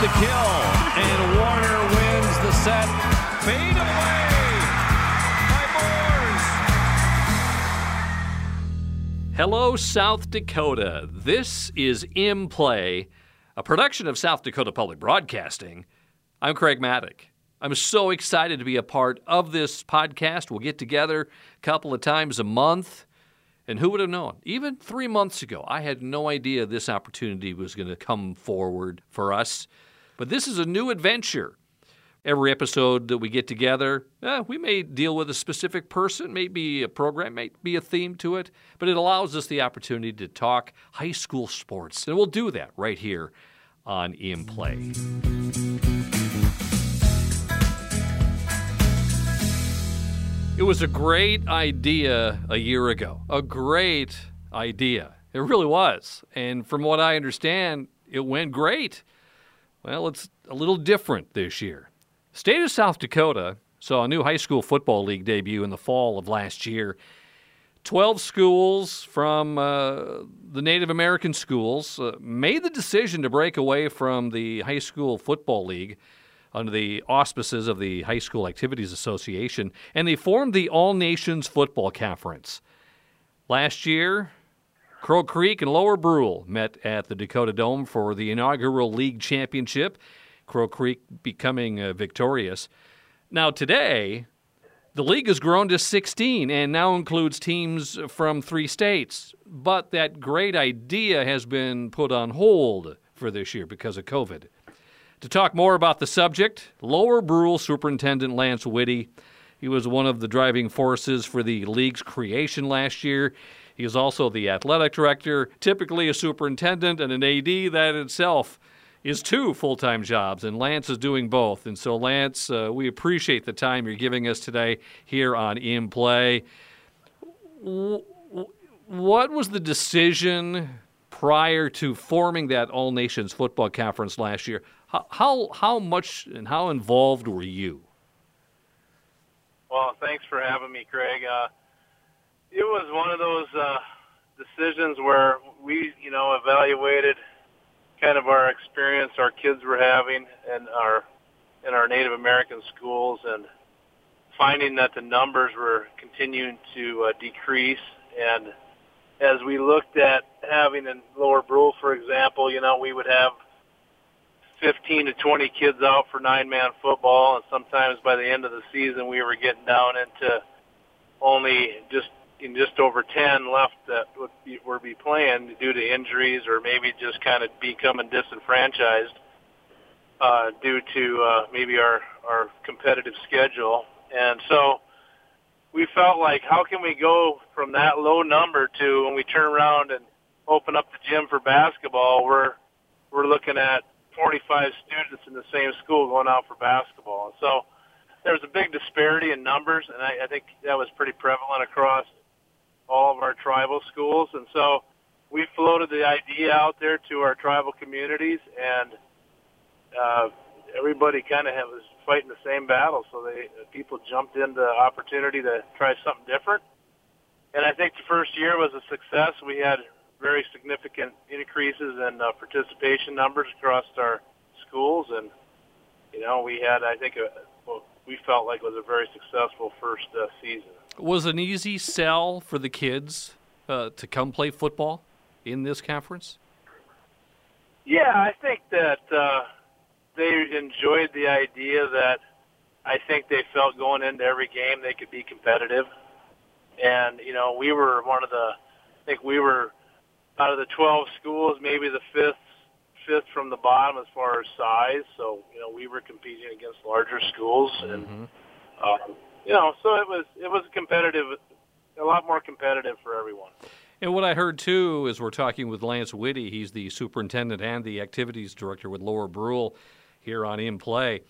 the kill, and Warner wins the set. Fade away by Moores. Hello, South Dakota. This is In Play, a production of South Dakota Public Broadcasting. I'm Craig Mattick. I'm so excited to be a part of this podcast. We'll get together a couple of times a month. And who would have known? Even three months ago, I had no idea this opportunity was going to come forward for us. But this is a new adventure. Every episode that we get together, eh, we may deal with a specific person, maybe a program, may be a theme to it, but it allows us the opportunity to talk high school sports. And we'll do that right here on In Play. It was a great idea a year ago. A great idea. It really was. And from what I understand, it went great. Well, it's a little different this year. State of South Dakota saw a new high school football league debut in the fall of last year. 12 schools from uh, the Native American schools uh, made the decision to break away from the high school football league under the auspices of the High School Activities Association, and they formed the All Nations Football Conference. Last year, Crow Creek and Lower Brule met at the Dakota Dome for the inaugural league championship, Crow Creek becoming uh, victorious. Now, today, the league has grown to 16 and now includes teams from three states. But that great idea has been put on hold for this year because of COVID. To talk more about the subject, Lower Brule Superintendent Lance Witte. He was one of the driving forces for the league's creation last year. He is also the athletic director, typically a superintendent and an AD. That itself is two full time jobs, and Lance is doing both. And so, Lance, uh, we appreciate the time you're giving us today here on In Play. What was the decision prior to forming that All Nations Football Conference last year? How, how, how much and how involved were you? Well, thanks for having me, Craig. Uh, it was one of those uh, decisions where we, you know, evaluated kind of our experience our kids were having in our in our Native American schools and finding that the numbers were continuing to uh, decrease. And as we looked at having in Lower Brule, for example, you know, we would have 15 to 20 kids out for nine-man football, and sometimes by the end of the season, we were getting down into only just in just over 10 left that would be, were be playing due to injuries or maybe just kind of becoming disenfranchised uh, due to uh, maybe our our competitive schedule. And so we felt like how can we go from that low number to when we turn around and open up the gym for basketball, we're we're looking at 45 students in the same school going out for basketball. So there's a big disparity in numbers, and I, I think that was pretty prevalent across all of our tribal schools. And so we floated the idea out there to our tribal communities, and uh, everybody kind of was fighting the same battle. So they people jumped into opportunity to try something different. And I think the first year was a success. We had very significant increases in uh, participation numbers across our schools, and you know we had I think a, well, we felt like was a very successful first uh, season. Was an easy sell for the kids uh, to come play football in this conference? Yeah, I think that uh, they enjoyed the idea that I think they felt going into every game they could be competitive, and you know we were one of the I think we were out of the 12 schools, maybe the fifth fifth from the bottom as far as size. So you know, we were competing against larger schools, and mm-hmm. uh, you know, so it was it was competitive, a lot more competitive for everyone. And what I heard too is we're talking with Lance Witte. He's the superintendent and the activities director with Lower Brule here on In Play.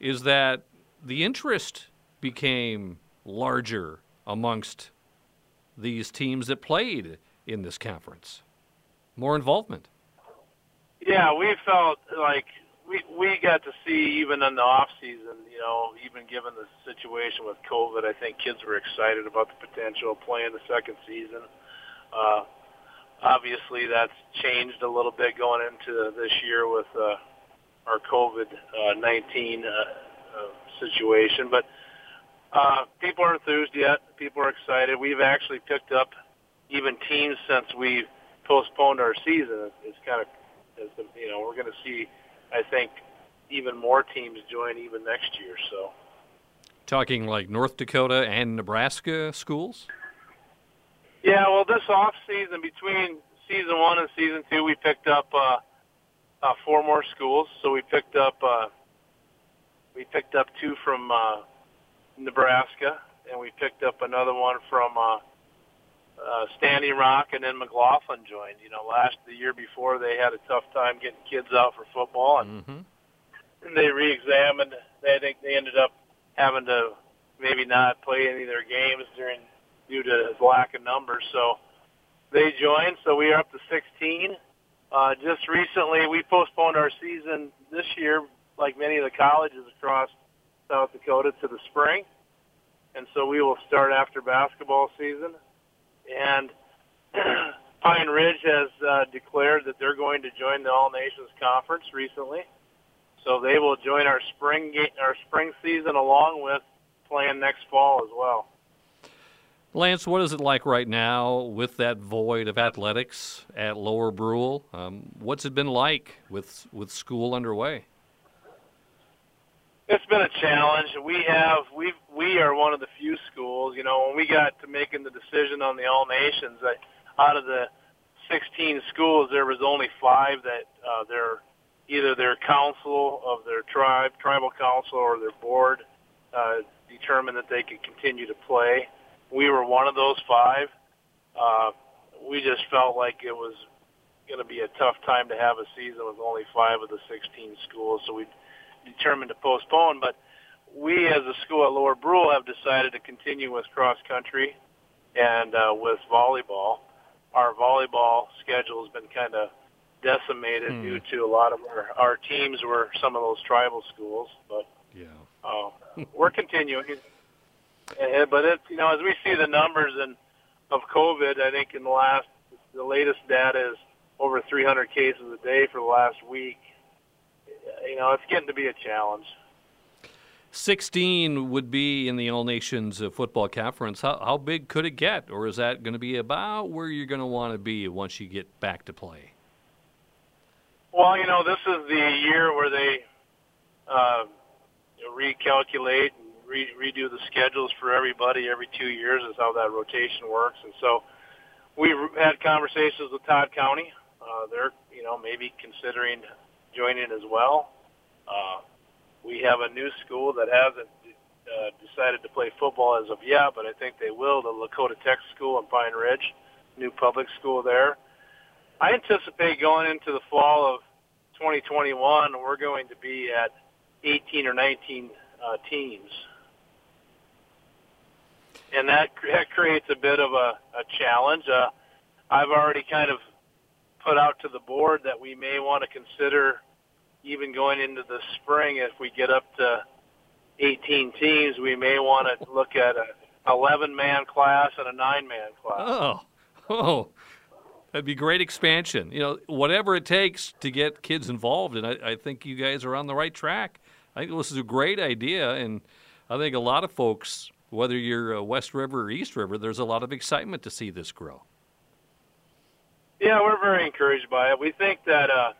Is that the interest became larger amongst these teams that played in this conference? more involvement. Yeah, we felt like we we got to see even in the off season, you know, even given the situation with COVID, I think kids were excited about the potential of playing the second season. Uh, obviously, that's changed a little bit going into this year with uh, our COVID uh, 19 uh, uh, situation. But uh, people are enthused yet. People are excited. We've actually picked up even teams since we postponed our season. It's kind of, it's, you know, we're going to see, I think, even more teams join even next year. So. Talking like North Dakota and Nebraska schools? Yeah, well, this off season between season one and season two, we picked up uh, uh, four more schools. So we picked up uh, we picked up two from uh, Nebraska, and we picked up another one from uh, uh, Standing Rock, and then McLaughlin joined. You know, last the year before they had a tough time getting kids out for football, and, mm-hmm. and they re-examined. They I think they ended up having to maybe not play any of their games during due to lack of numbers. So they joined. So we are up to 16. Uh, just recently, we postponed our season this year, like many of the colleges across South Dakota, to the spring. And so we will start after basketball season. And Pine Ridge has uh, declared that they're going to join the All Nations Conference recently. So they will join our spring ga- our spring season along with playing next fall as well. Lance, what is it like right now with that void of athletics at Lower Brule? Um, what's it been like with with school underway? It's been a challenge. We have we we are one of the few schools. You know, when we got to making the decision on the All Nations, out of the 16 schools, there was only five that uh, their either their council of their tribe, tribal council, or their board uh, determined that they could continue to play we were one of those five. Uh, we just felt like it was going to be a tough time to have a season with only five of the 16 schools, so we determined to postpone. But we, as a school at Lower Brule, have decided to continue with cross country and uh, with volleyball. Our volleyball schedule has been kind of decimated hmm. due to a lot of our, our teams were some of those tribal schools, but yeah, uh, we're continuing. Uh, but it's you know as we see the numbers and of COVID, I think in the last the latest data is over 300 cases a day for the last week. You know, it's getting to be a challenge. 16 would be in the All Nations Football Conference. How, how big could it get? Or is that going to be about where you're going to want to be once you get back to play? Well, you know, this is the year where they uh, recalculate and re- redo the schedules for everybody every two years is how that rotation works. And so we've had conversations with Todd County. Uh, they're, you know, maybe considering joining as well. Uh, we have a new school that hasn't uh, decided to play football as of yet, but I think they will. The Lakota Tech School in Pine Ridge, new public school there. I anticipate going into the fall of 2021, we're going to be at 18 or 19 uh, teams and that, that creates a bit of a, a challenge. Uh, I've already kind of put out to the board that we may want to consider even going into the spring if we get up to 18 teams, we may want to look at a 11 man class and a 9 man class. Oh. Oh. That'd be great expansion. You know, whatever it takes to get kids involved, and I, I think you guys are on the right track. I think this is a great idea, and I think a lot of folks whether you're West River or East River, there's a lot of excitement to see this grow. Yeah, we're very encouraged by it. We think that, uh,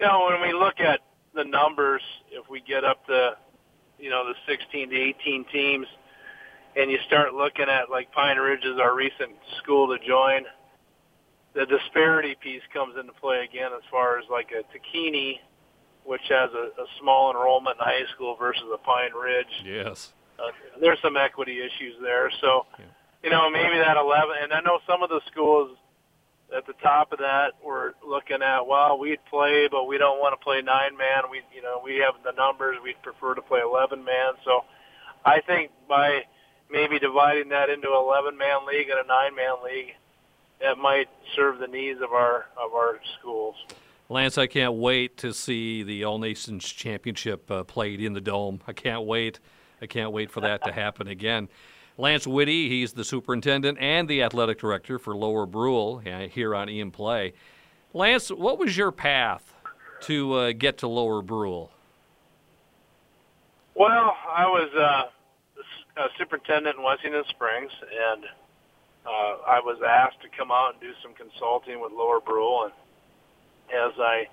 you know, when we look at the numbers, if we get up to, you know, the 16 to 18 teams, and you start looking at like Pine Ridge is our recent school to join, the disparity piece comes into play again as far as like a Takini, which has a, a small enrollment in high school versus a Pine Ridge. Yes uh, there's some equity issues there. So, yeah. you know, maybe that 11, and I know some of the schools at the top of that were looking at, well, we'd play, but we don't want to play nine man. We, you know, we have the numbers. We'd prefer to play 11 man. So, I think by maybe dividing that into 11 man league and a nine man league, that might serve the needs of our of our schools. Lance, I can't wait to see the All Nations Championship uh, played in the dome. I can't wait. I can't wait for that to happen again. Lance Witte, he's the superintendent and the athletic director for Lower Brule uh, here on In Play. Lance, what was your path to uh, get to Lower Brule? Well, I was uh, a superintendent in Wessington Springs, and uh, I was asked to come out and do some consulting with Lower Brule. And as I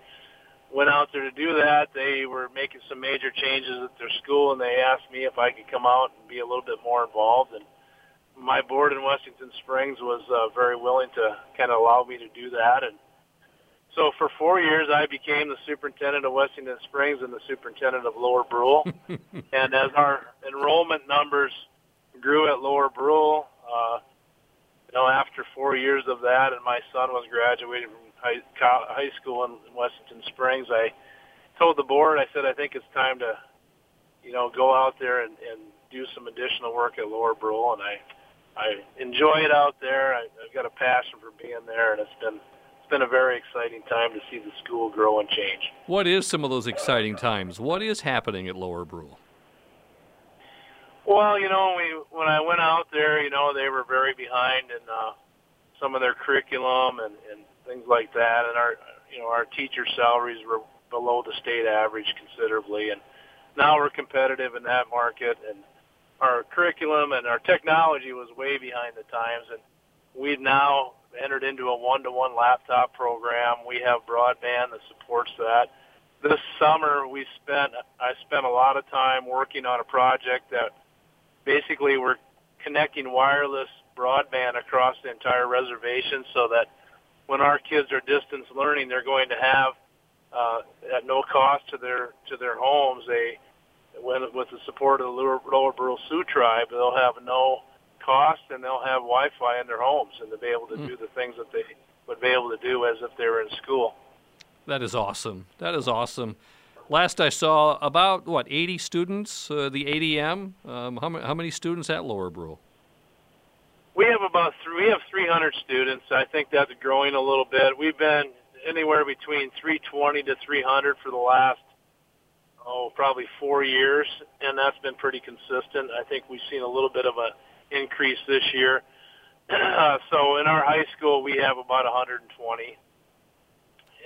went out there to do that, they were making some major changes at their school, and they asked me if I could come out and be a little bit more involved. And my board in Wessington Springs was uh, very willing to kind of allow me to do that. And so for four years, I became the superintendent of Wessington Springs and the superintendent of Lower Brule. and as our enrollment numbers grew at Lower Brule, uh, you know, after four years of that, and my son was graduating from high, high school in, Wessington Springs, I told the board, I said, I think it's time to, you know, go out there and, and do some additional work at Lower Brule, and I, I enjoy it out there. I, I've got a passion for being there, and it's been it's been a very exciting time to see the school grow and change. What is some of those exciting times? What is happening at Lower Brule? Well, you know, we when I went out there, you know, they were very behind in uh, some of their curriculum and, and things like that, and our you know our teacher salaries were below the state average considerably, and now we're competitive in that market, and our curriculum and our technology was way behind the times, and we've now entered into a one-to-one laptop program. We have broadband that supports that. This summer, we spent I spent a lot of time working on a project that basically we're connecting wireless broadband across the entire reservation so that when our kids are distance learning, they're going to have uh, at no cost to their to their homes. They when with the support of the Lower, Lower Brule Sioux tribe, they'll have no cost, and they'll have Wi-Fi in their homes, and they'll be able to mm. do the things that they would be able to do as if they were in school. That is awesome. That is awesome. Last I saw, about what 80 students, uh, the ADM. Um, how, how many students at Lower Brule? We have about three, we have 300 students. I think that's growing a little bit. We've been anywhere between 320 to 300 for the last oh probably four years, and that's been pretty consistent. I think we've seen a little bit of a increase this year. Uh, so in our high school, we have about 120,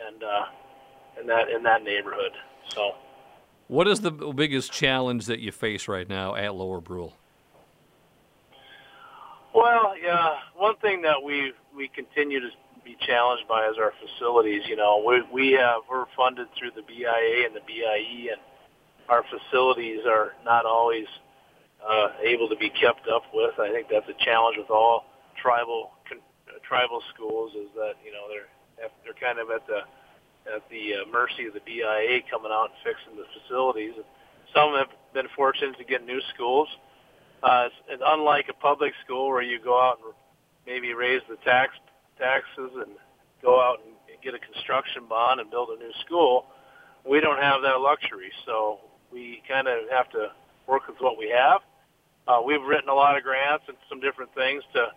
and uh, in that in that neighborhood. So, what is the biggest challenge that you face right now at Lower Brule? Well, yeah, one thing that we we continue to be challenged by is our facilities. You know, we we have we're funded through the BIA and the BIE, and our facilities are not always uh, able to be kept up with. I think that's a challenge with all tribal con- uh, tribal schools is that you know they're they're kind of at the at the uh, mercy of the BIA coming out and fixing the facilities. Some have been fortunate to get new schools. Uh, it's, unlike a public school where you go out and maybe raise the tax taxes and go out and get a construction bond and build a new school. We don't have that luxury, so we kind of have to work with what we have. Uh, we've written a lot of grants and some different things to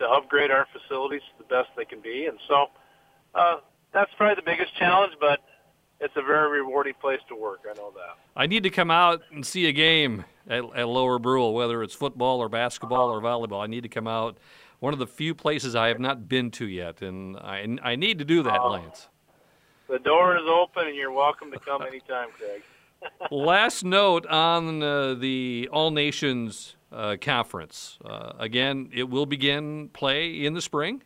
to upgrade our facilities to the best they can be, and so uh, that's probably the biggest challenge. But it's a very rewarding place to work. I know that. I need to come out and see a game at, at Lower Brule, whether it's football or basketball or volleyball. I need to come out. One of the few places I have not been to yet, and I I need to do that, Lance. The door is open, and you're welcome to come anytime, Craig. Last note on uh, the All Nations uh, conference. Uh, again, it will begin play in the spring.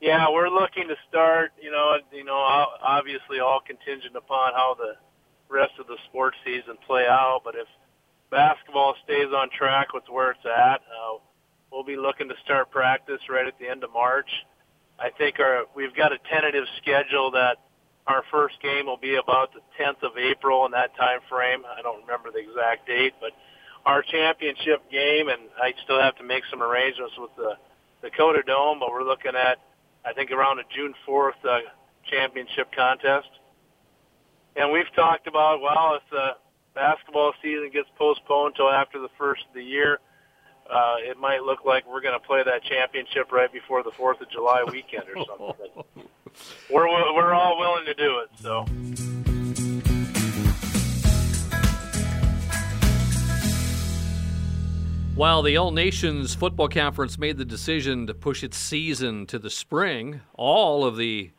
Yeah, we're looking to start. You know, you know, obviously all contingent upon how the rest of the sports season play out. But if basketball stays on track with where it's at, uh, we'll be looking to start practice right at the end of March. I think our we've got a tentative schedule that our first game will be about the 10th of April in that time frame. I don't remember the exact date, but our championship game, and I still have to make some arrangements with the Dakota Dome, but we're looking at, I think, around a June 4th uh, championship contest. And we've talked about, well, if the basketball season gets postponed until after the first of the year, uh, it might look like we're going to play that championship right before the Fourth of July weekend or something. we're we're all willing to do it. So. While the All Nations Football Conference made the decision to push its season to the spring, all of the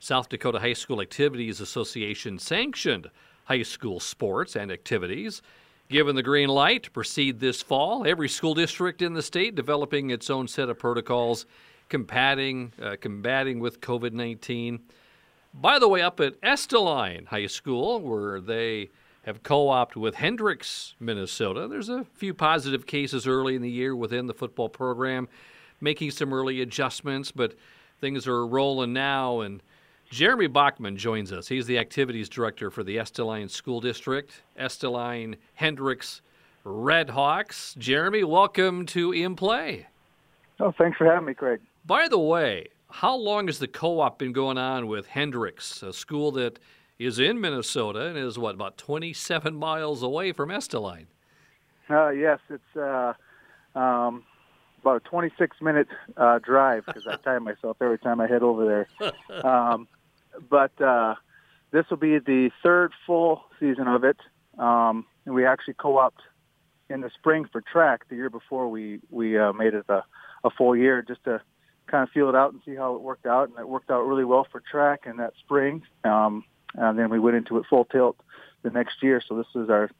South Dakota High School Activities Association sanctioned high school sports and activities. Given the green light to proceed this fall, every school district in the state developing its own set of protocols combating, uh, combating with COVID 19. By the way, up at Estelline High School, where they have co opted with Hendricks, Minnesota, there's a few positive cases early in the year within the football program, making some early adjustments, but things are rolling now. And Jeremy Bachman joins us. He's the activities director for the Estelline School District, Estelline Hendricks Redhawks. Jeremy, welcome to In Play. Oh, thanks for having me, Craig. By the way, how long has the co-op been going on with Hendricks, a school that is in Minnesota and is what about 27 miles away from Estelline? Uh, yes, it's uh, um, about a 26 minute uh, drive because I time myself every time I head over there. Um, but uh, this will be the third full season of it, um, and we actually co-opted in the spring for track. The year before, we we uh, made it a, a full year just to kind of feel it out and see how it worked out, and it worked out really well for track in that spring. Um, and then we went into it full tilt the next year. So this is our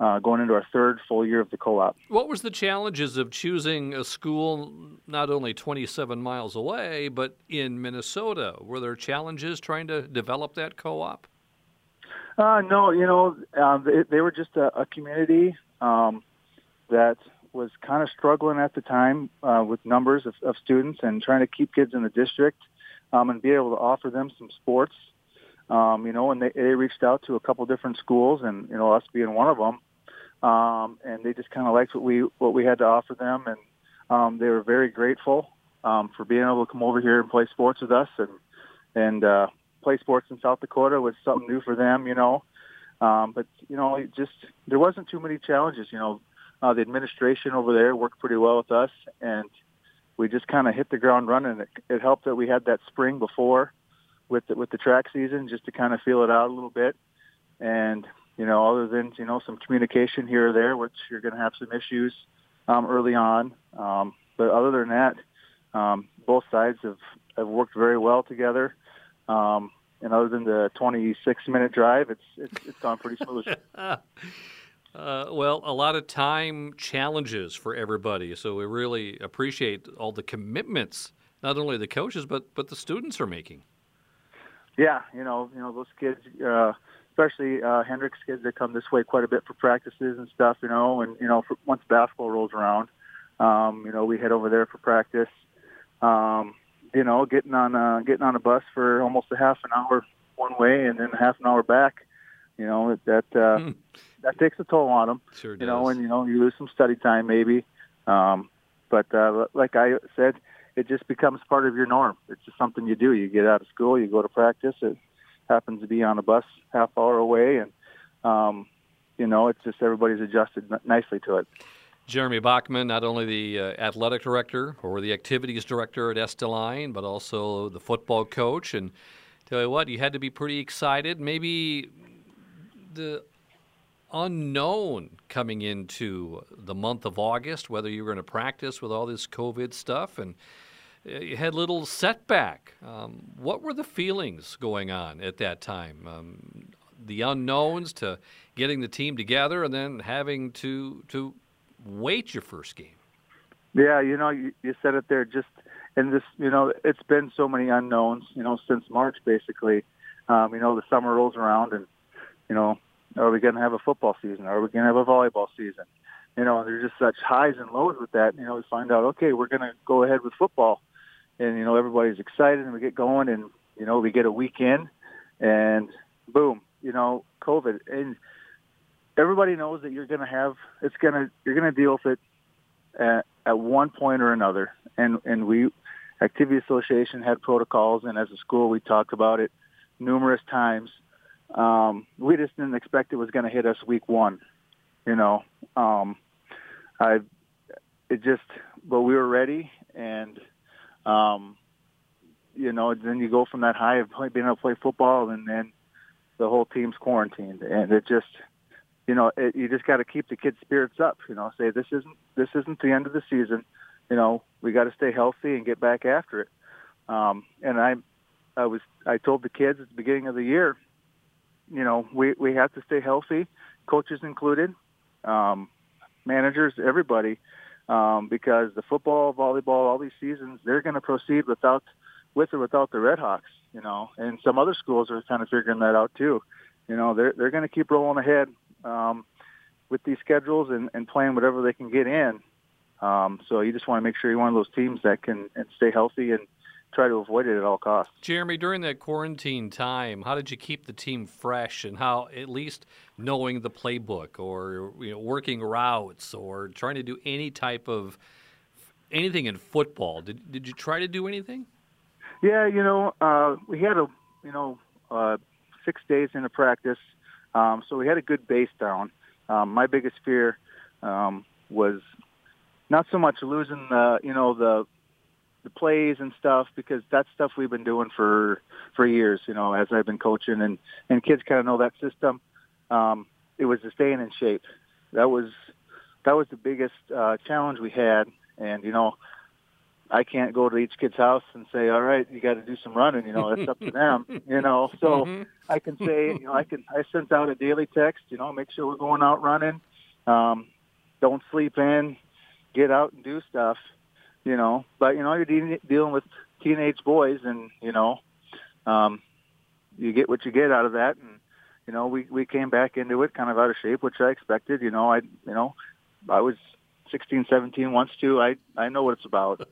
uh, going into our third full year of the co-op. What was the challenges of choosing a school not only 27 miles away, but in Minnesota? Were there challenges trying to develop that co-op? Uh, no, you know, uh, they, they were just a, a community um, that was kind of struggling at the time uh, with numbers of, of students and trying to keep kids in the district um, and be able to offer them some sports. Um, you know, and they, they reached out to a couple different schools, and you know, us being one of them, um, and they just kind of liked what we what we had to offer them, and um, they were very grateful um, for being able to come over here and play sports with us, and and uh, play sports in South Dakota was something new for them, you know. Um, but you know, it just there wasn't too many challenges. You know, uh, the administration over there worked pretty well with us, and we just kind of hit the ground running. It, it helped that we had that spring before with the, with the track season just to kind of feel it out a little bit. And you know, other than you know some communication here or there, which you're going to have some issues um, early on. Um, but other than that, um, both sides have have worked very well together. Um, and other than the 26 minute drive, it's it's, it's gone pretty smooth. Uh, well, a lot of time challenges for everybody, so we really appreciate all the commitments not only the coaches but but the students are making. Yeah, you know, you know those kids, uh, especially uh, Hendricks kids, that come this way quite a bit for practices and stuff. You know, and you know, for, once basketball rolls around, um, you know, we head over there for practice. Um, you know, getting on uh, getting on a bus for almost a half an hour one way and then a half an hour back. You know that uh, hmm. that takes a toll on them. Sure does. You know, and you know you lose some study time maybe. Um, but uh, like I said, it just becomes part of your norm. It's just something you do. You get out of school, you go to practice. It happens to be on a bus half hour away, and um, you know it's just everybody's adjusted nicely to it. Jeremy Bachman, not only the uh, athletic director or the activities director at Estelline, but also the football coach. And tell you what, you had to be pretty excited. Maybe the unknown coming into the month of August, whether you were going to practice with all this COVID stuff, and you had little setback. Um, what were the feelings going on at that time? Um, the unknowns to getting the team together, and then having to to wait your first game. Yeah, you know, you, you said it there. Just and this, you know, it's been so many unknowns, you know, since March basically. Um, you know, the summer rolls around, and you know, are we going to have a football season? Are we going to have a volleyball season? You know, there's just such highs and lows with that. You know, we find out, okay, we're going to go ahead with football, and you know, everybody's excited, and we get going, and you know, we get a week in, and boom, you know, COVID, and everybody knows that you're going to have it's going to you're going to deal with it at, at one point or another, and and we activity association had protocols, and as a school, we talked about it numerous times. Um, we just didn't expect it was going to hit us week one. You know, um, I it just, but we were ready, and um, you know, then you go from that high of being able to play football, and then the whole team's quarantined, and it just, you know, it, you just got to keep the kids' spirits up. You know, say this isn't this isn't the end of the season. You know, we got to stay healthy and get back after it. Um, and I I was I told the kids at the beginning of the year, you know, we we have to stay healthy, coaches included, um, managers, everybody, um, because the football, volleyball, all these seasons, they're going to proceed without with or without the Red Hawks, you know, and some other schools are kind of figuring that out too. You know, they're they're going to keep rolling ahead um, with these schedules and, and playing whatever they can get in. Um, so you just want to make sure you're one of those teams that can and stay healthy and try to avoid it at all costs. Jeremy, during that quarantine time, how did you keep the team fresh and how at least knowing the playbook or you know, working routes or trying to do any type of anything in football? Did did you try to do anything? Yeah, you know, uh, we had a you know uh, six days into practice, um, so we had a good base down. Um, my biggest fear um, was not so much losing the you know the the plays and stuff because that's stuff we've been doing for for years. You know, as I've been coaching and and kids kind of know that system. Um, it was the staying in shape. That was that was the biggest uh, challenge we had, and you know, I can't go to each kid's house and say, "All right, you got to do some running." You know, it's up to them. You know, so mm-hmm. I can say, you know, I can I sent out a daily text. You know, make sure we're going out running. Um, don't sleep in. Get out and do stuff you know. But you know, you're de- dealing with teenage boys, and you know, um, you get what you get out of that. And you know, we we came back into it kind of out of shape, which I expected. You know, I you know, I was 16, 17 once too. I I know what it's about.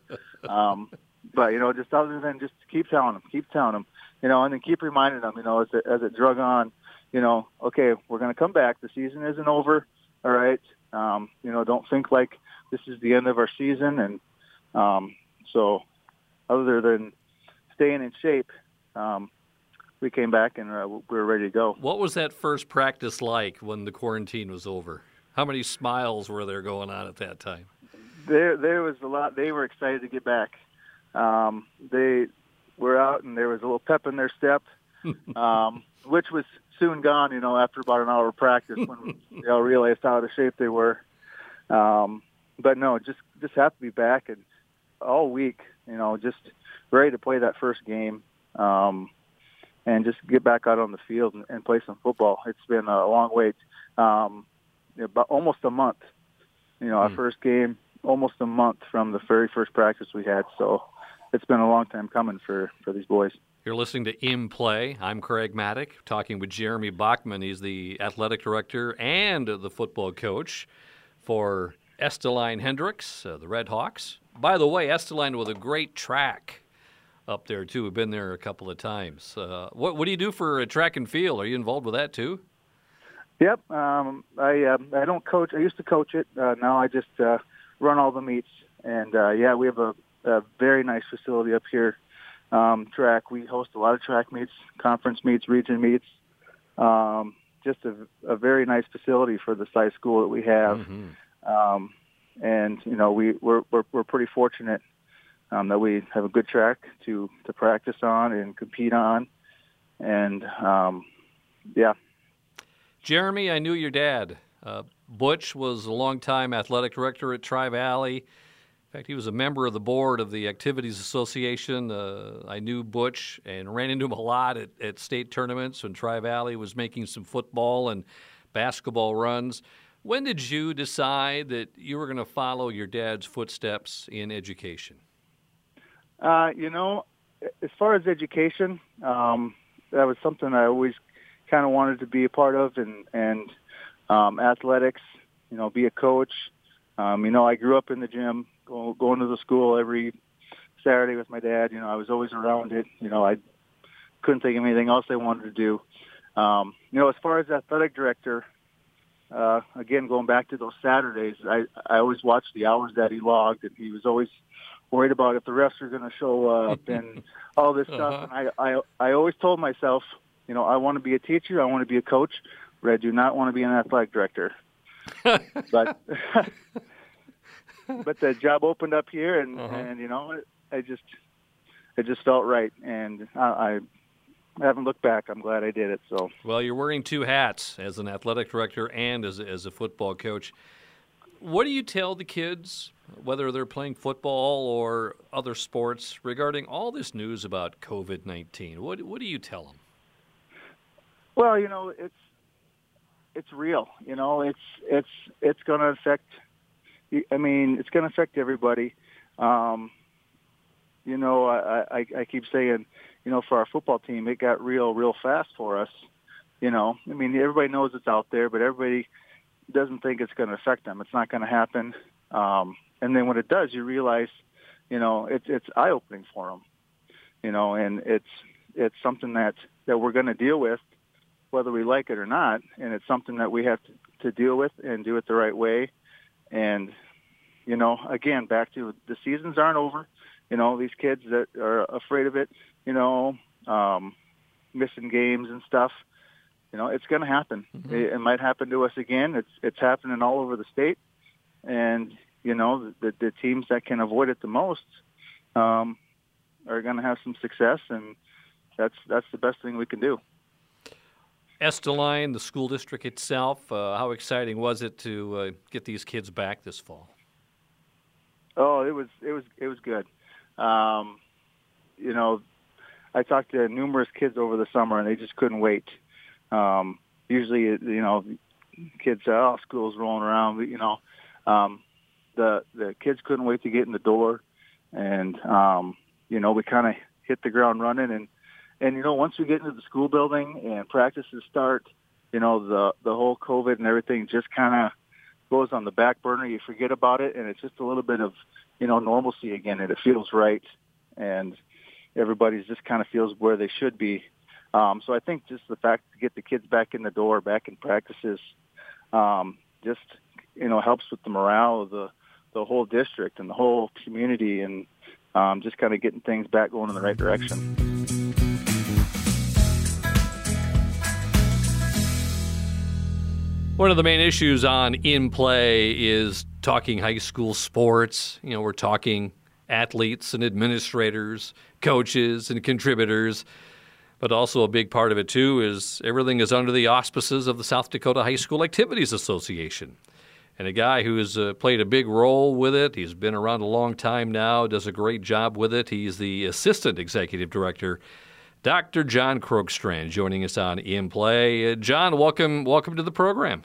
um, but you know, just other than just keep telling them, keep telling them, you know, and then keep reminding them, you know, as it, as it drug on, you know, okay, we're going to come back. The season isn't over. All right. Um, you know, don't think like this is the end of our season and um, so other than staying in shape, um, we came back and uh, we were ready to go. What was that first practice like when the quarantine was over? How many smiles were there going on at that time? There, there was a lot. They were excited to get back. Um, they were out, and there was a little pep in their step, um, which was soon gone. You know, after about an hour of practice, when they all realized how out of shape they were. Um, but no, just just have to be back and all week, you know, just ready to play that first game um, and just get back out on the field and, and play some football. It's been a long wait, um, about almost a month. You know, our mm. first game, almost a month from the very first practice we had. So it's been a long time coming for for these boys. You're listening to In Play. I'm Craig Mattick, talking with Jeremy Bachman. He's the athletic director and the football coach for Estelline Hendricks, uh, the Red Hawks. By the way, Estelline with a great track up there too. We've been there a couple of times. Uh, what what do you do for a track and field? Are you involved with that too? Yep. Um, I uh, I don't coach. I used to coach it. Uh, now I just uh, run all the meets. And uh, yeah, we have a, a very nice facility up here. Um, track. We host a lot of track meets, conference meets, region meets. Um, just a, a very nice facility for the size school that we have. Mm-hmm. Um, and you know we we're we're, we're pretty fortunate um, that we have a good track to to practice on and compete on, and um, yeah. Jeremy, I knew your dad. Uh, Butch was a longtime athletic director at Tri Valley. In fact, he was a member of the board of the Activities Association. Uh, I knew Butch and ran into him a lot at, at state tournaments when Tri Valley was making some football and basketball runs. When did you decide that you were going to follow your dad's footsteps in education? Uh, you know, as far as education, um, that was something I always kind of wanted to be a part of, and and um, athletics. You know, be a coach. Um, you know, I grew up in the gym, go, going to the school every Saturday with my dad. You know, I was always around it. You know, I couldn't think of anything else I wanted to do. Um, you know, as far as athletic director, uh, again, going back to those Saturdays, I, I always watched the hours that he logged, and he was always worried about if the refs are going to show up and all this uh-huh. stuff. And I, I, I always told myself, you know, I want to be a teacher, I want to be a coach, but I do not want to be an athletic director. but, but the job opened up here, and uh-huh. and you know, I just, it just felt right, and I, I haven't looked back. I'm glad I did it. So well, you're wearing two hats as an athletic director and as a, as a football coach. what do you tell the kids, whether they're playing football or other sports, regarding all this news about COVID nineteen? What what do you tell them? Well, you know, it's it's real. You know, it's it's it's going to affect. I mean, it's going to affect everybody. Um, you know, I, I I keep saying, you know, for our football team, it got real real fast for us. You know, I mean, everybody knows it's out there, but everybody doesn't think it's going to affect them. It's not going to happen. Um, and then when it does, you realize, you know, it's it's eye opening for them. You know, and it's it's something that that we're going to deal with whether we like it or not. And it's something that we have to, to deal with and do it the right way. And, you know, again, back to the seasons aren't over. You know, these kids that are afraid of it, you know, um, missing games and stuff, you know, it's going to happen. Mm-hmm. It, it might happen to us again. It's, it's happening all over the state. And, you know, the, the teams that can avoid it the most, um, are going to have some success and that's, that's the best thing we can do. Estelline, the school district itself, uh, how exciting was it to uh, get these kids back this fall? Oh, it was it was it was good. Um, you know, I talked to numerous kids over the summer, and they just couldn't wait. Um, usually, you know, kids say, "Oh, school's rolling around," but, you know, um, the the kids couldn't wait to get in the door, and um, you know, we kind of hit the ground running and and you know, once we get into the school building and practices start, you know, the the whole COVID and everything just kind of goes on the back burner. You forget about it, and it's just a little bit of you know normalcy again, and it feels right, and everybody's just kind of feels where they should be. Um, so I think just the fact to get the kids back in the door, back in practices, um, just you know helps with the morale of the the whole district and the whole community, and um, just kind of getting things back going in the right direction. One of the main issues on In Play is talking high school sports. You know, we're talking athletes and administrators, coaches and contributors. But also a big part of it too is everything is under the auspices of the South Dakota High School Activities Association. And a guy who has uh, played a big role with it, he's been around a long time now, does a great job with it. He's the assistant executive director Dr. John Krogstrand joining us on In Play. Uh, John, welcome, welcome to the program.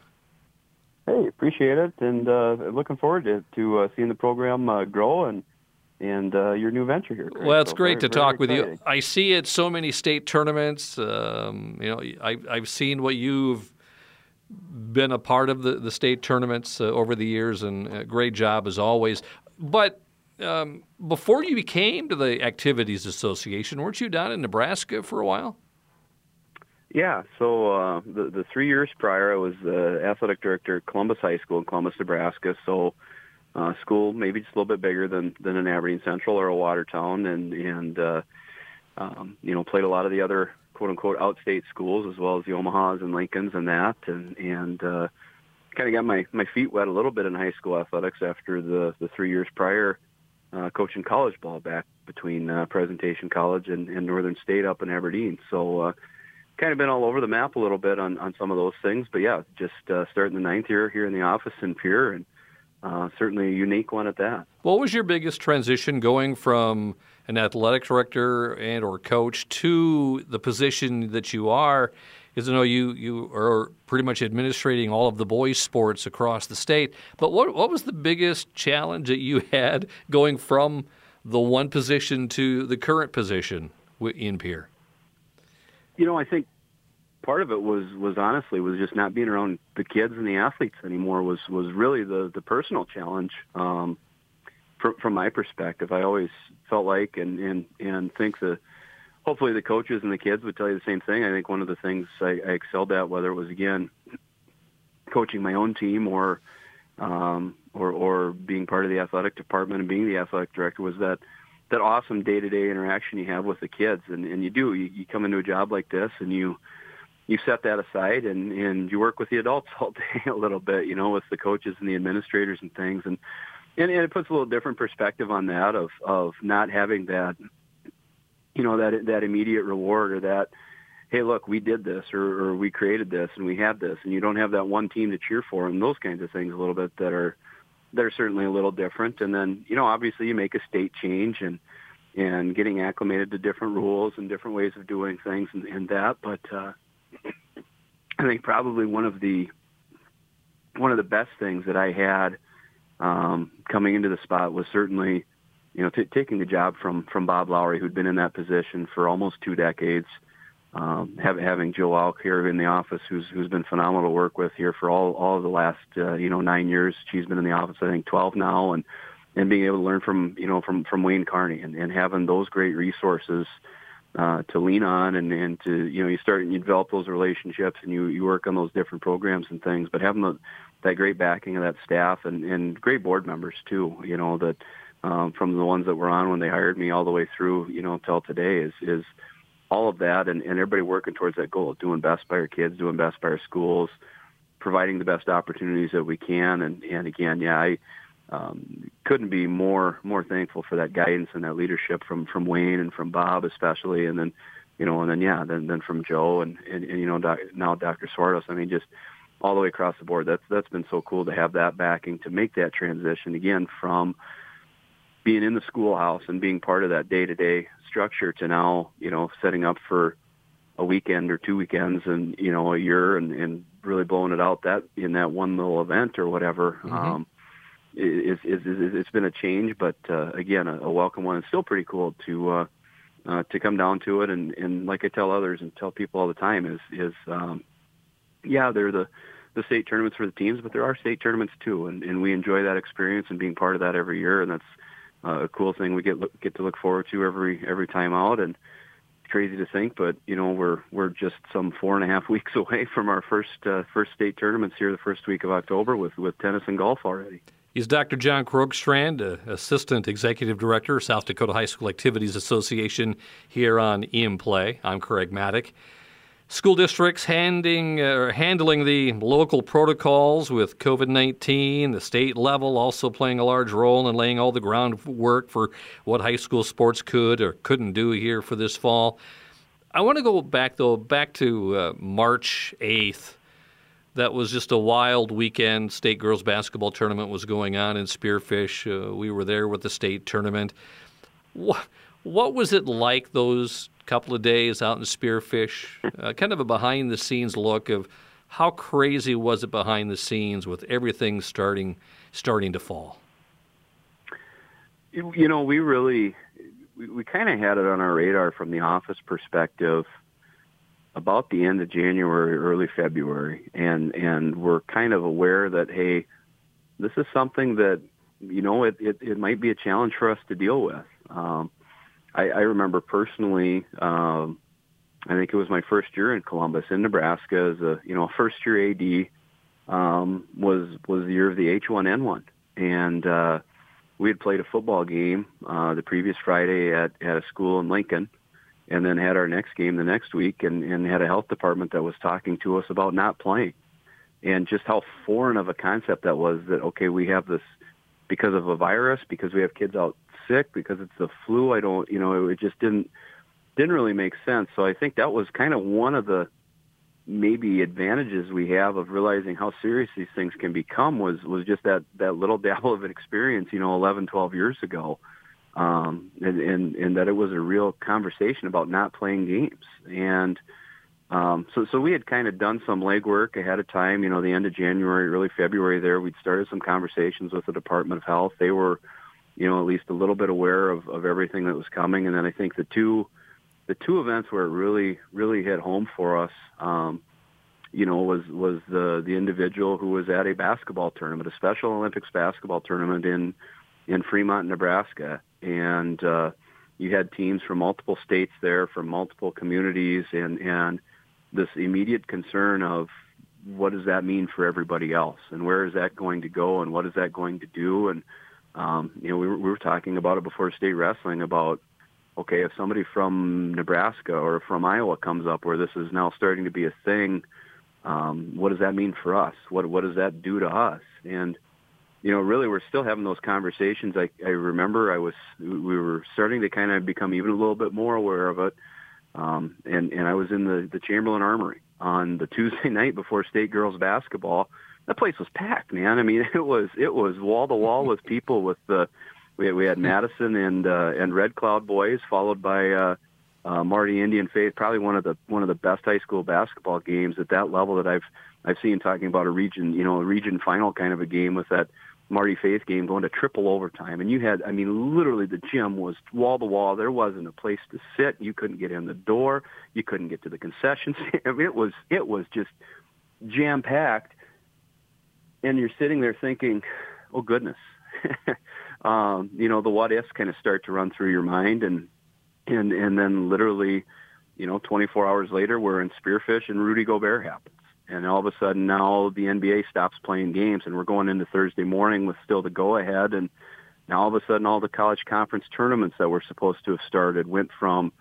Hey, appreciate it, and uh, looking forward to, to uh, seeing the program uh, grow and and uh, your new venture here. Craig. Well, it's so great very, to talk with you. I see it so many state tournaments. Um, you know, I, I've seen what you've been a part of the, the state tournaments uh, over the years, and great job as always. But um, before you became to the Activities Association, weren't you down in Nebraska for a while? Yeah, so uh, the the three years prior, I was the athletic director at Columbus High School in Columbus, Nebraska. So, uh, school maybe just a little bit bigger than than an Aberdeen Central or a Watertown, and and uh, um, you know played a lot of the other quote unquote outstate schools as well as the Omahas and Lincolns and that, and and uh, kind of got my my feet wet a little bit in high school athletics after the the three years prior uh, coaching college ball back between uh, Presentation College and, and Northern State up in Aberdeen. So uh, kind of been all over the map a little bit on, on some of those things. But yeah, just uh, starting the ninth year here in the office in Pierre and uh, certainly a unique one at that. What was your biggest transition going from an athletic director and or coach to the position that you are? Because I know you you are pretty much administrating all of the boys' sports across the state. But what what was the biggest challenge that you had going from the one position to the current position in Pierre? You know, I think part of it was was honestly was just not being around the kids and the athletes anymore was was really the the personal challenge um from from my perspective i always felt like and and and think the hopefully the coaches and the kids would tell you the same thing. I think one of the things I, I excelled at, whether it was again coaching my own team or um, or or being part of the athletic department and being the athletic director, was that that awesome day to day interaction you have with the kids. And and you do you, you come into a job like this and you you set that aside and and you work with the adults all day a little bit, you know, with the coaches and the administrators and things and. And, and it puts a little different perspective on that of of not having that you know that that immediate reward or that hey look we did this or, or we created this and we had this and you don't have that one team to cheer for and those kinds of things a little bit that are that are certainly a little different. And then, you know, obviously you make a state change and and getting acclimated to different rules and different ways of doing things and, and that. But uh, I think probably one of the one of the best things that I had um, coming into the spot was certainly, you know, t- taking the job from from Bob Lowry, who'd been in that position for almost two decades. Um, have, having Jo Auch here in the office, who's who's been phenomenal to work with here for all all of the last uh, you know nine years. She's been in the office, I think, twelve now, and and being able to learn from you know from from Wayne Carney and, and having those great resources uh, to lean on and and to you know you start and you develop those relationships and you you work on those different programs and things, but having the, that great backing of that staff and and great board members too, you know that um, from the ones that were on when they hired me all the way through you know till today is is all of that and, and everybody working towards that goal, doing best by our kids, doing best by our schools, providing the best opportunities that we can. And, and again, yeah, I um, couldn't be more more thankful for that guidance and that leadership from from Wayne and from Bob especially, and then you know, and then yeah, then then from Joe and and, and you know doc, now Dr. Swartos. I mean, just all the way across the board. That's that's been so cool to have that backing to make that transition again from being in the schoolhouse and being part of that day to day structure to now, you know, setting up for a weekend or two weekends and, you know, a year and, and really blowing it out that in that one little event or whatever. Mm-hmm. Um, is, is, is, it's been a change, but, uh, again, a, a welcome one. It's still pretty cool to, uh, uh, to come down to it. And, and like I tell others and tell people all the time is, is, um, yeah, they're the, the state tournaments for the teams, but there are state tournaments too. And, and we enjoy that experience and being part of that every year. And that's, uh, a cool thing we get look, get to look forward to every every time out. And crazy to think, but you know we're we're just some four and a half weeks away from our first uh, first state tournaments here the first week of October with with tennis and golf already. He's Dr. John Krogstrand, uh, Assistant Executive Director, South Dakota High School Activities Association, here on In Play. I'm Craig Mattick. School districts handing, uh, handling the local protocols with COVID 19, the state level also playing a large role in laying all the groundwork for what high school sports could or couldn't do here for this fall. I want to go back, though, back to uh, March 8th. That was just a wild weekend. State girls basketball tournament was going on in Spearfish. Uh, we were there with the state tournament. What, what was it like those couple of days out in Spearfish, uh, kind of a behind the scenes look of how crazy was it behind the scenes with everything starting starting to fall. You know, we really we, we kind of had it on our radar from the office perspective about the end of January, early February, and and we're kind of aware that hey, this is something that you know it it, it might be a challenge for us to deal with. Um, I, I remember personally, um, I think it was my first year in Columbus in Nebraska as a you know first year AD um, was was the year of the H1N1, and uh, we had played a football game uh, the previous Friday at at a school in Lincoln, and then had our next game the next week, and, and had a health department that was talking to us about not playing, and just how foreign of a concept that was. That okay, we have this because of a virus, because we have kids out sick because it's the flu. I don't, you know, it just didn't didn't really make sense. So I think that was kind of one of the maybe advantages we have of realizing how serious these things can become was was just that that little dabble of an experience, you know, 11, 12 years ago. Um, and, and, and that it was a real conversation about not playing games. And, um, so, so we had kind of done some legwork ahead of time, you know, the end of January, early February there, we'd started some conversations with the Department of Health. They were, you know, at least a little bit aware of, of everything that was coming. And then I think the two, the two events where it really, really hit home for us, um, you know, was, was the, the individual who was at a basketball tournament, a Special Olympics basketball tournament in, in Fremont, Nebraska. And, uh, you had teams from multiple states there, from multiple communities, and, and this immediate concern of what does that mean for everybody else, and where is that going to go, and what is that going to do, and um, you know, we were, we were talking about it before state wrestling about, okay, if somebody from Nebraska or from Iowa comes up where this is now starting to be a thing, um, what does that mean for us? What what does that do to us? And you know, really, we're still having those conversations. I I remember I was we were starting to kind of become even a little bit more aware of it. Um, and and I was in the the Chamberlain Armory on the Tuesday night before state girls basketball the place was packed, man. I mean, it was it was wall to wall with people. With the we had, we had Madison and uh, and Red Cloud boys, followed by uh, uh, Marty Indian Faith. Probably one of the one of the best high school basketball games at that level that I've I've seen. Talking about a region, you know, a region final kind of a game with that Marty Faith game going to triple overtime. And you had, I mean, literally the gym was wall to wall. There wasn't a place to sit. You couldn't get in the door. You couldn't get to the concession stand. I mean, it was, it was just jam packed. And you're sitting there thinking, oh goodness, um, you know, the what ifs kind of start to run through your mind. And, and, and then literally, you know, 24 hours later, we're in Spearfish and Rudy Gobert happens and all of a sudden now the NBA stops playing games, and we're going into Thursday morning with still the go ahead, and now all of a sudden all the college conference tournaments that were supposed to have started went from,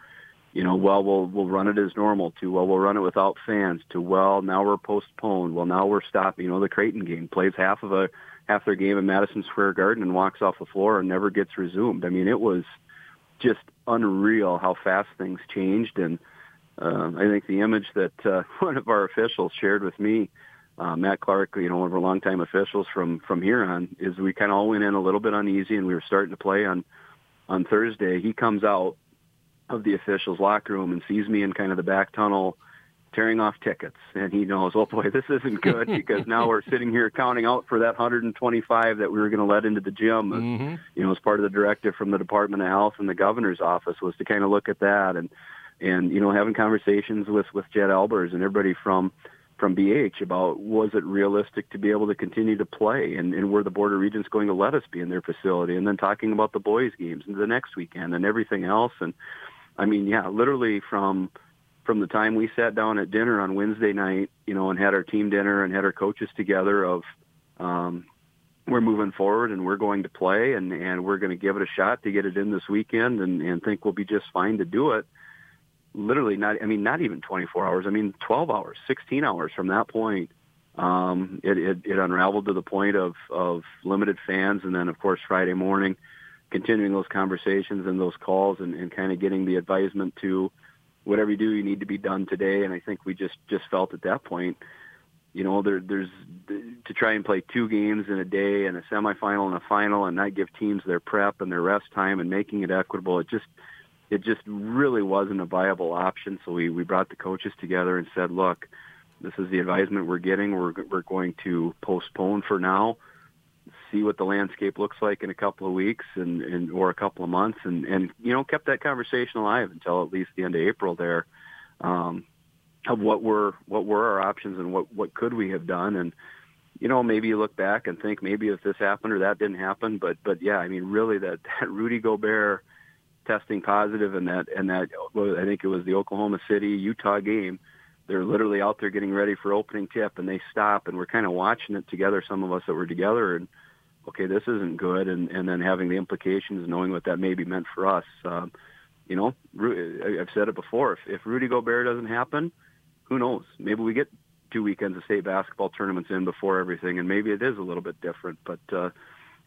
you know, well we'll we'll run it as normal to well we'll run it without fans to well now we're postponed, well now we're stopping. You know, the Creighton game plays half of a half their game in Madison Square Garden and walks off the floor and never gets resumed. I mean, it was just unreal how fast things changed and uh, I think the image that uh, one of our officials shared with me, uh, Matt Clark, you know, one of our longtime officials from from here on, is we kind of all went in a little bit uneasy, and we were starting to play on on Thursday. He comes out of the officials' locker room and sees me in kind of the back tunnel tearing off tickets. And he knows oh boy this isn't good because now we're sitting here counting out for that 125 that we were going to let into the gym. Mm-hmm. you know as part of the directive from the department of health and the governor's office was to kind of look at that and and you know having conversations with with Jed Albers and everybody from from BH about was it realistic to be able to continue to play? And, and were the Board of Regents going to let us be in their facility? And then talking about the boys games and the next weekend and everything else. And I mean yeah literally from from the time we sat down at dinner on Wednesday night you know and had our team dinner and had our coaches together of um we're moving forward and we're going to play and and we're going to give it a shot to get it in this weekend and and think we'll be just fine to do it literally not, I mean, not even 24 hours. I mean, 12 hours, 16 hours from that point. Um, it, it, it unraveled to the point of, of limited fans. And then of course, Friday morning, continuing those conversations and those calls and, and kind of getting the advisement to whatever you do, you need to be done today. And I think we just, just felt at that point, you know, there, there's to try and play two games in a day and a semifinal and a final and not give teams their prep and their rest time and making it equitable. It just, it just really wasn't a viable option. So we, we brought the coaches together and said, look, this is the advisement we're getting. We're, we're going to postpone for now, see what the landscape looks like in a couple of weeks and, and or a couple of months and, and, you know, kept that conversation alive until at least the end of April there, um, of what were, what were our options and what, what could we have done. And, you know, maybe you look back and think maybe if this happened or that didn't happen, but, but yeah, I mean, really that, that Rudy Gobert, testing positive and that and that I think it was the Oklahoma City Utah game. They're literally out there getting ready for opening tip, and they stop, and we're kind of watching it together. Some of us that were together, and okay, this isn't good, and and then having the implications, knowing what that maybe meant for us. Um, you know, I've said it before. If, if Rudy Gobert doesn't happen, who knows? Maybe we get two weekends of state basketball tournaments in before everything, and maybe it is a little bit different. But uh,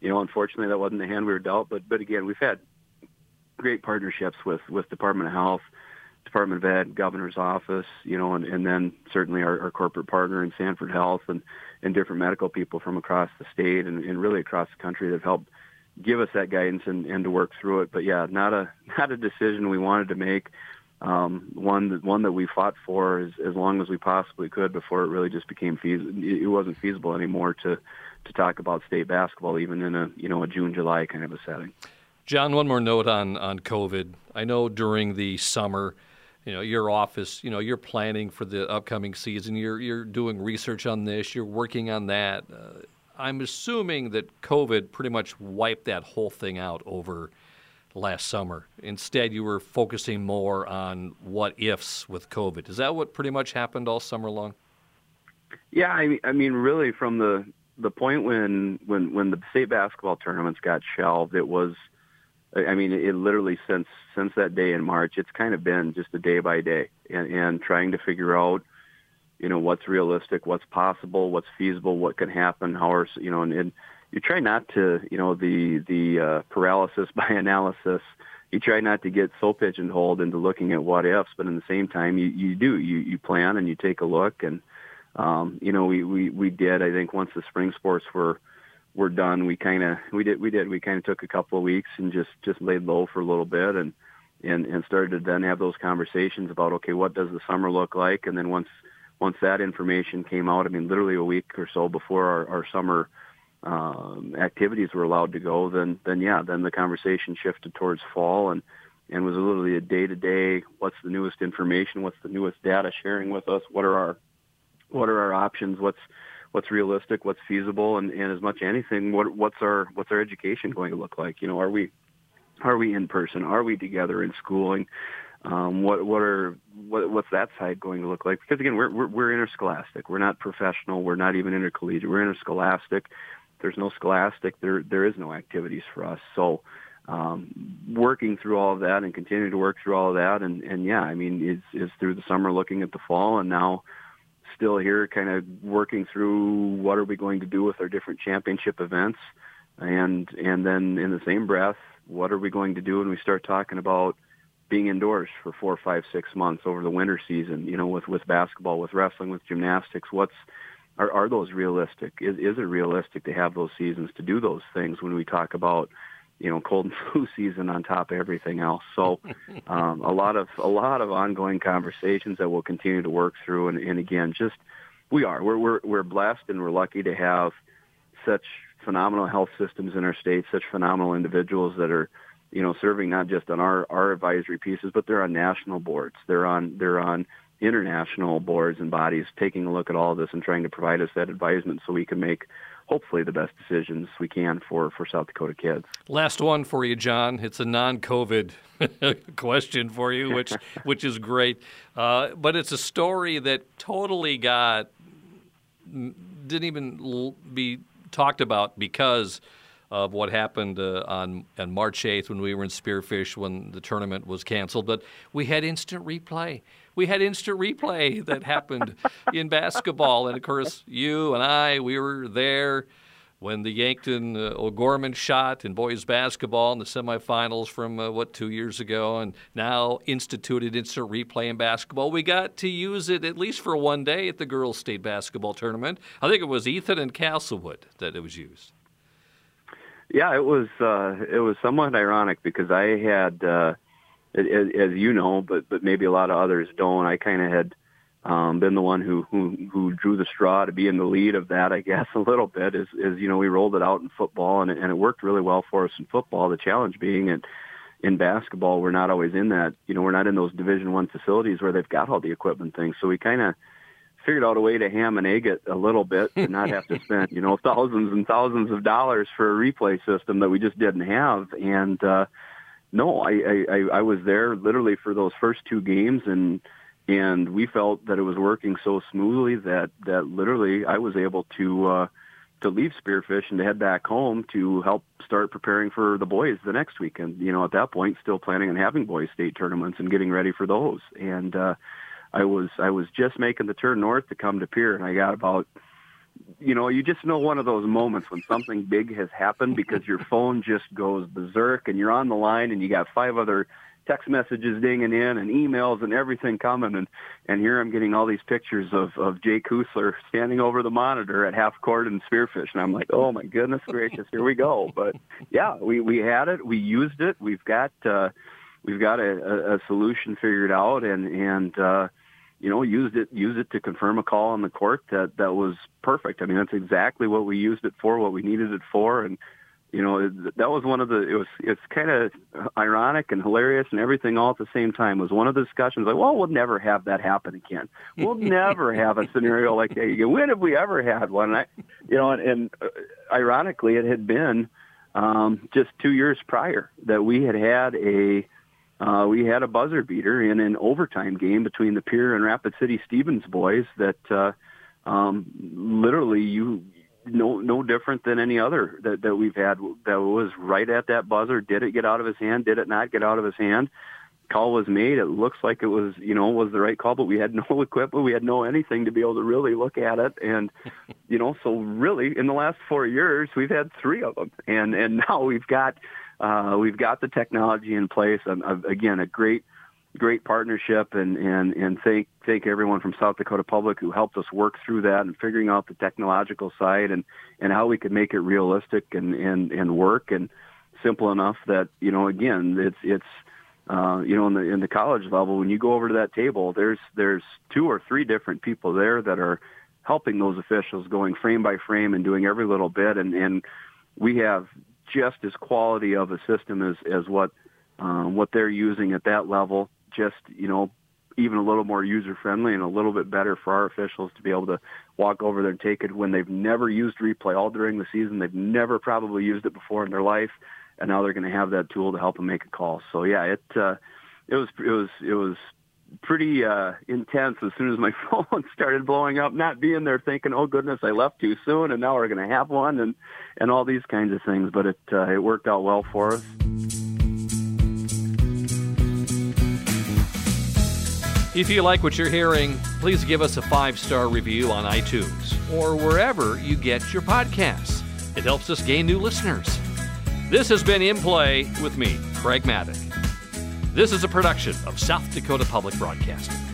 you know, unfortunately, that wasn't the hand we were dealt. But but again, we've had great partnerships with with Department of Health, Department of Ed, Governor's Office, you know, and, and then certainly our, our corporate partner in Sanford Health and and different medical people from across the state and, and really across the country that have helped give us that guidance and, and to work through it. But yeah, not a not a decision we wanted to make. Um, one that one that we fought for as as long as we possibly could before it really just became feasible. It wasn't feasible anymore to to talk about state basketball even in a you know a June July kind of a setting. John, one more note on, on COVID. I know during the summer, you know, your office, you know, you're planning for the upcoming season. You're you're doing research on this. You're working on that. Uh, I'm assuming that COVID pretty much wiped that whole thing out over last summer. Instead, you were focusing more on what ifs with COVID. Is that what pretty much happened all summer long? Yeah, I I mean, really, from the the point when when when the state basketball tournaments got shelved, it was I mean, it literally since since that day in March, it's kind of been just a day by day, and, and trying to figure out, you know, what's realistic, what's possible, what's feasible, what can happen, how are you know, and, and you try not to, you know, the the uh, paralysis by analysis. You try not to get so pigeonholed into looking at what ifs, but in the same time, you you do you you plan and you take a look and um, you know, we, we, we did, I think once the spring sports were, were done, we kind of, we did, we did, we kind of took a couple of weeks and just, just laid low for a little bit and, and, and started to then have those conversations about, okay, what does the summer look like? And then once, once that information came out, I mean, literally a week or so before our, our summer um, activities were allowed to go, then, then yeah, then the conversation shifted towards fall and, and was literally a day to day. What's the newest information? What's the newest data sharing with us? What are our what are our options? What's what's realistic? What's feasible? And, and as much anything, what what's our what's our education going to look like? You know, are we are we in person? Are we together in schooling? Um, what what are what, what's that side going to look like? Because again, we're, we're we're interscholastic. We're not professional. We're not even intercollegiate. We're interscholastic. There's no scholastic. There there is no activities for us. So um, working through all of that and continuing to work through all of that, and and yeah, I mean, is is through the summer looking at the fall, and now still here, kind of working through what are we going to do with our different championship events, and and then in the same breath, what are we going to do when we start talking about being indoors for four, five, six months over the winter season? You know, with with basketball, with wrestling, with gymnastics, what's are, are those realistic? Is, is it realistic to have those seasons to do those things when we talk about you know cold and flu season on top of everything else. So um, a lot of a lot of ongoing conversations that we'll continue to work through. And, and again, just we are we're we're we're blessed and we're lucky to have such phenomenal health systems in our state, such phenomenal individuals that are you know serving not just on our our advisory pieces, but they're on national boards. They're on they're on international boards and bodies taking a look at all of this and trying to provide us that advisement so we can make hopefully the best decisions we can for, for South Dakota kids. Last one for you, John. It's a non-COVID question for you, which which is great, uh, but it's a story that totally got didn't even be talked about because of what happened uh, on on March 8th when we were in Spearfish when the tournament was canceled. But we had instant replay we had instant replay that happened in basketball. And of course, you and I, we were there when the Yankton uh, O'Gorman shot in boys basketball in the semifinals from uh, what two years ago, and now instituted instant replay in basketball. We got to use it at least for one day at the girls' state basketball tournament. I think it was Ethan and Castlewood that it was used. Yeah, it was uh, it was somewhat ironic because I had uh, as, as you know, but but maybe a lot of others don't. I kind of had um, been the one who, who who drew the straw to be in the lead of that, I guess, a little bit. Is is you know we rolled it out in football and it, and it worked really well for us in football. The challenge being in in basketball, we're not always in that. You know, we're not in those Division One facilities where they've got all the equipment things. So we kind of figured out a way to ham and egg it a little bit and not have to spend you know thousands and thousands of dollars for a replay system that we just didn't have and uh no, I, I, I was there literally for those first two games and and we felt that it was working so smoothly that that literally I was able to uh to leave Spearfish and to head back home to help start preparing for the boys the next weekend. You know, at that point still planning on having boys state tournaments and getting ready for those. And uh I was I was just making the turn north to come to Pierre and I got about you know, you just know one of those moments when something big has happened because your phone just goes berserk and you're on the line and you got five other text messages dinging in and emails and everything coming. And and here I'm getting all these pictures of of Jay Kusler standing over the monitor at half court and spearfish. And I'm like oh my goodness gracious here we go. But yeah we we had it. We used it. We've got uh we've got a, a, a solution figured out and and uh you know, used it used it to confirm a call on the court that that was perfect. I mean, that's exactly what we used it for, what we needed it for, and you know, that was one of the. It was it's kind of ironic and hilarious and everything all at the same time. It was one of the discussions like, well, we'll never have that happen again. We'll never have a scenario like that again. When have we ever had one? And I, you know, and, and uh, ironically, it had been um, just two years prior that we had had a uh, we had a buzzer beater in an overtime game between the Pierre and Rapid City Stevens boys that uh, um, literally you no no different than any other that that we've had that was right at that buzzer. Did it get out of his hand? Did it not get out of his hand? Call was made. It looks like it was you know was the right call, but we had no equipment. We had no anything to be able to really look at it, and you know so really in the last four years we've had three of them, and and now we've got uh, we've got the technology in place. Uh, again, a great great partnership and, and, and thank, thank everyone from South Dakota Public who helped us work through that and figuring out the technological side and, and how we could make it realistic and, and, and work and simple enough that, you know, again, it's, it's, uh, you know, in the in the college level, when you go over to that table, there's there's two or three different people there that are helping those officials, going frame by frame and doing every little bit, and and we have just as quality of a system as as what um, what they're using at that level. Just you know, even a little more user friendly and a little bit better for our officials to be able to walk over there and take it when they've never used replay all during the season. They've never probably used it before in their life and now they're going to have that tool to help them make a call. So yeah, it uh, it was it was it was pretty uh, intense as soon as my phone started blowing up. Not being there, thinking, "Oh goodness, I left too soon," and now we're going to have one, and and all these kinds of things. But it uh, it worked out well for us. If you like what you're hearing, please give us a five star review on iTunes or wherever you get your podcasts. It helps us gain new listeners. This has been In Play with me, Craig Mattick. This is a production of South Dakota Public Broadcasting.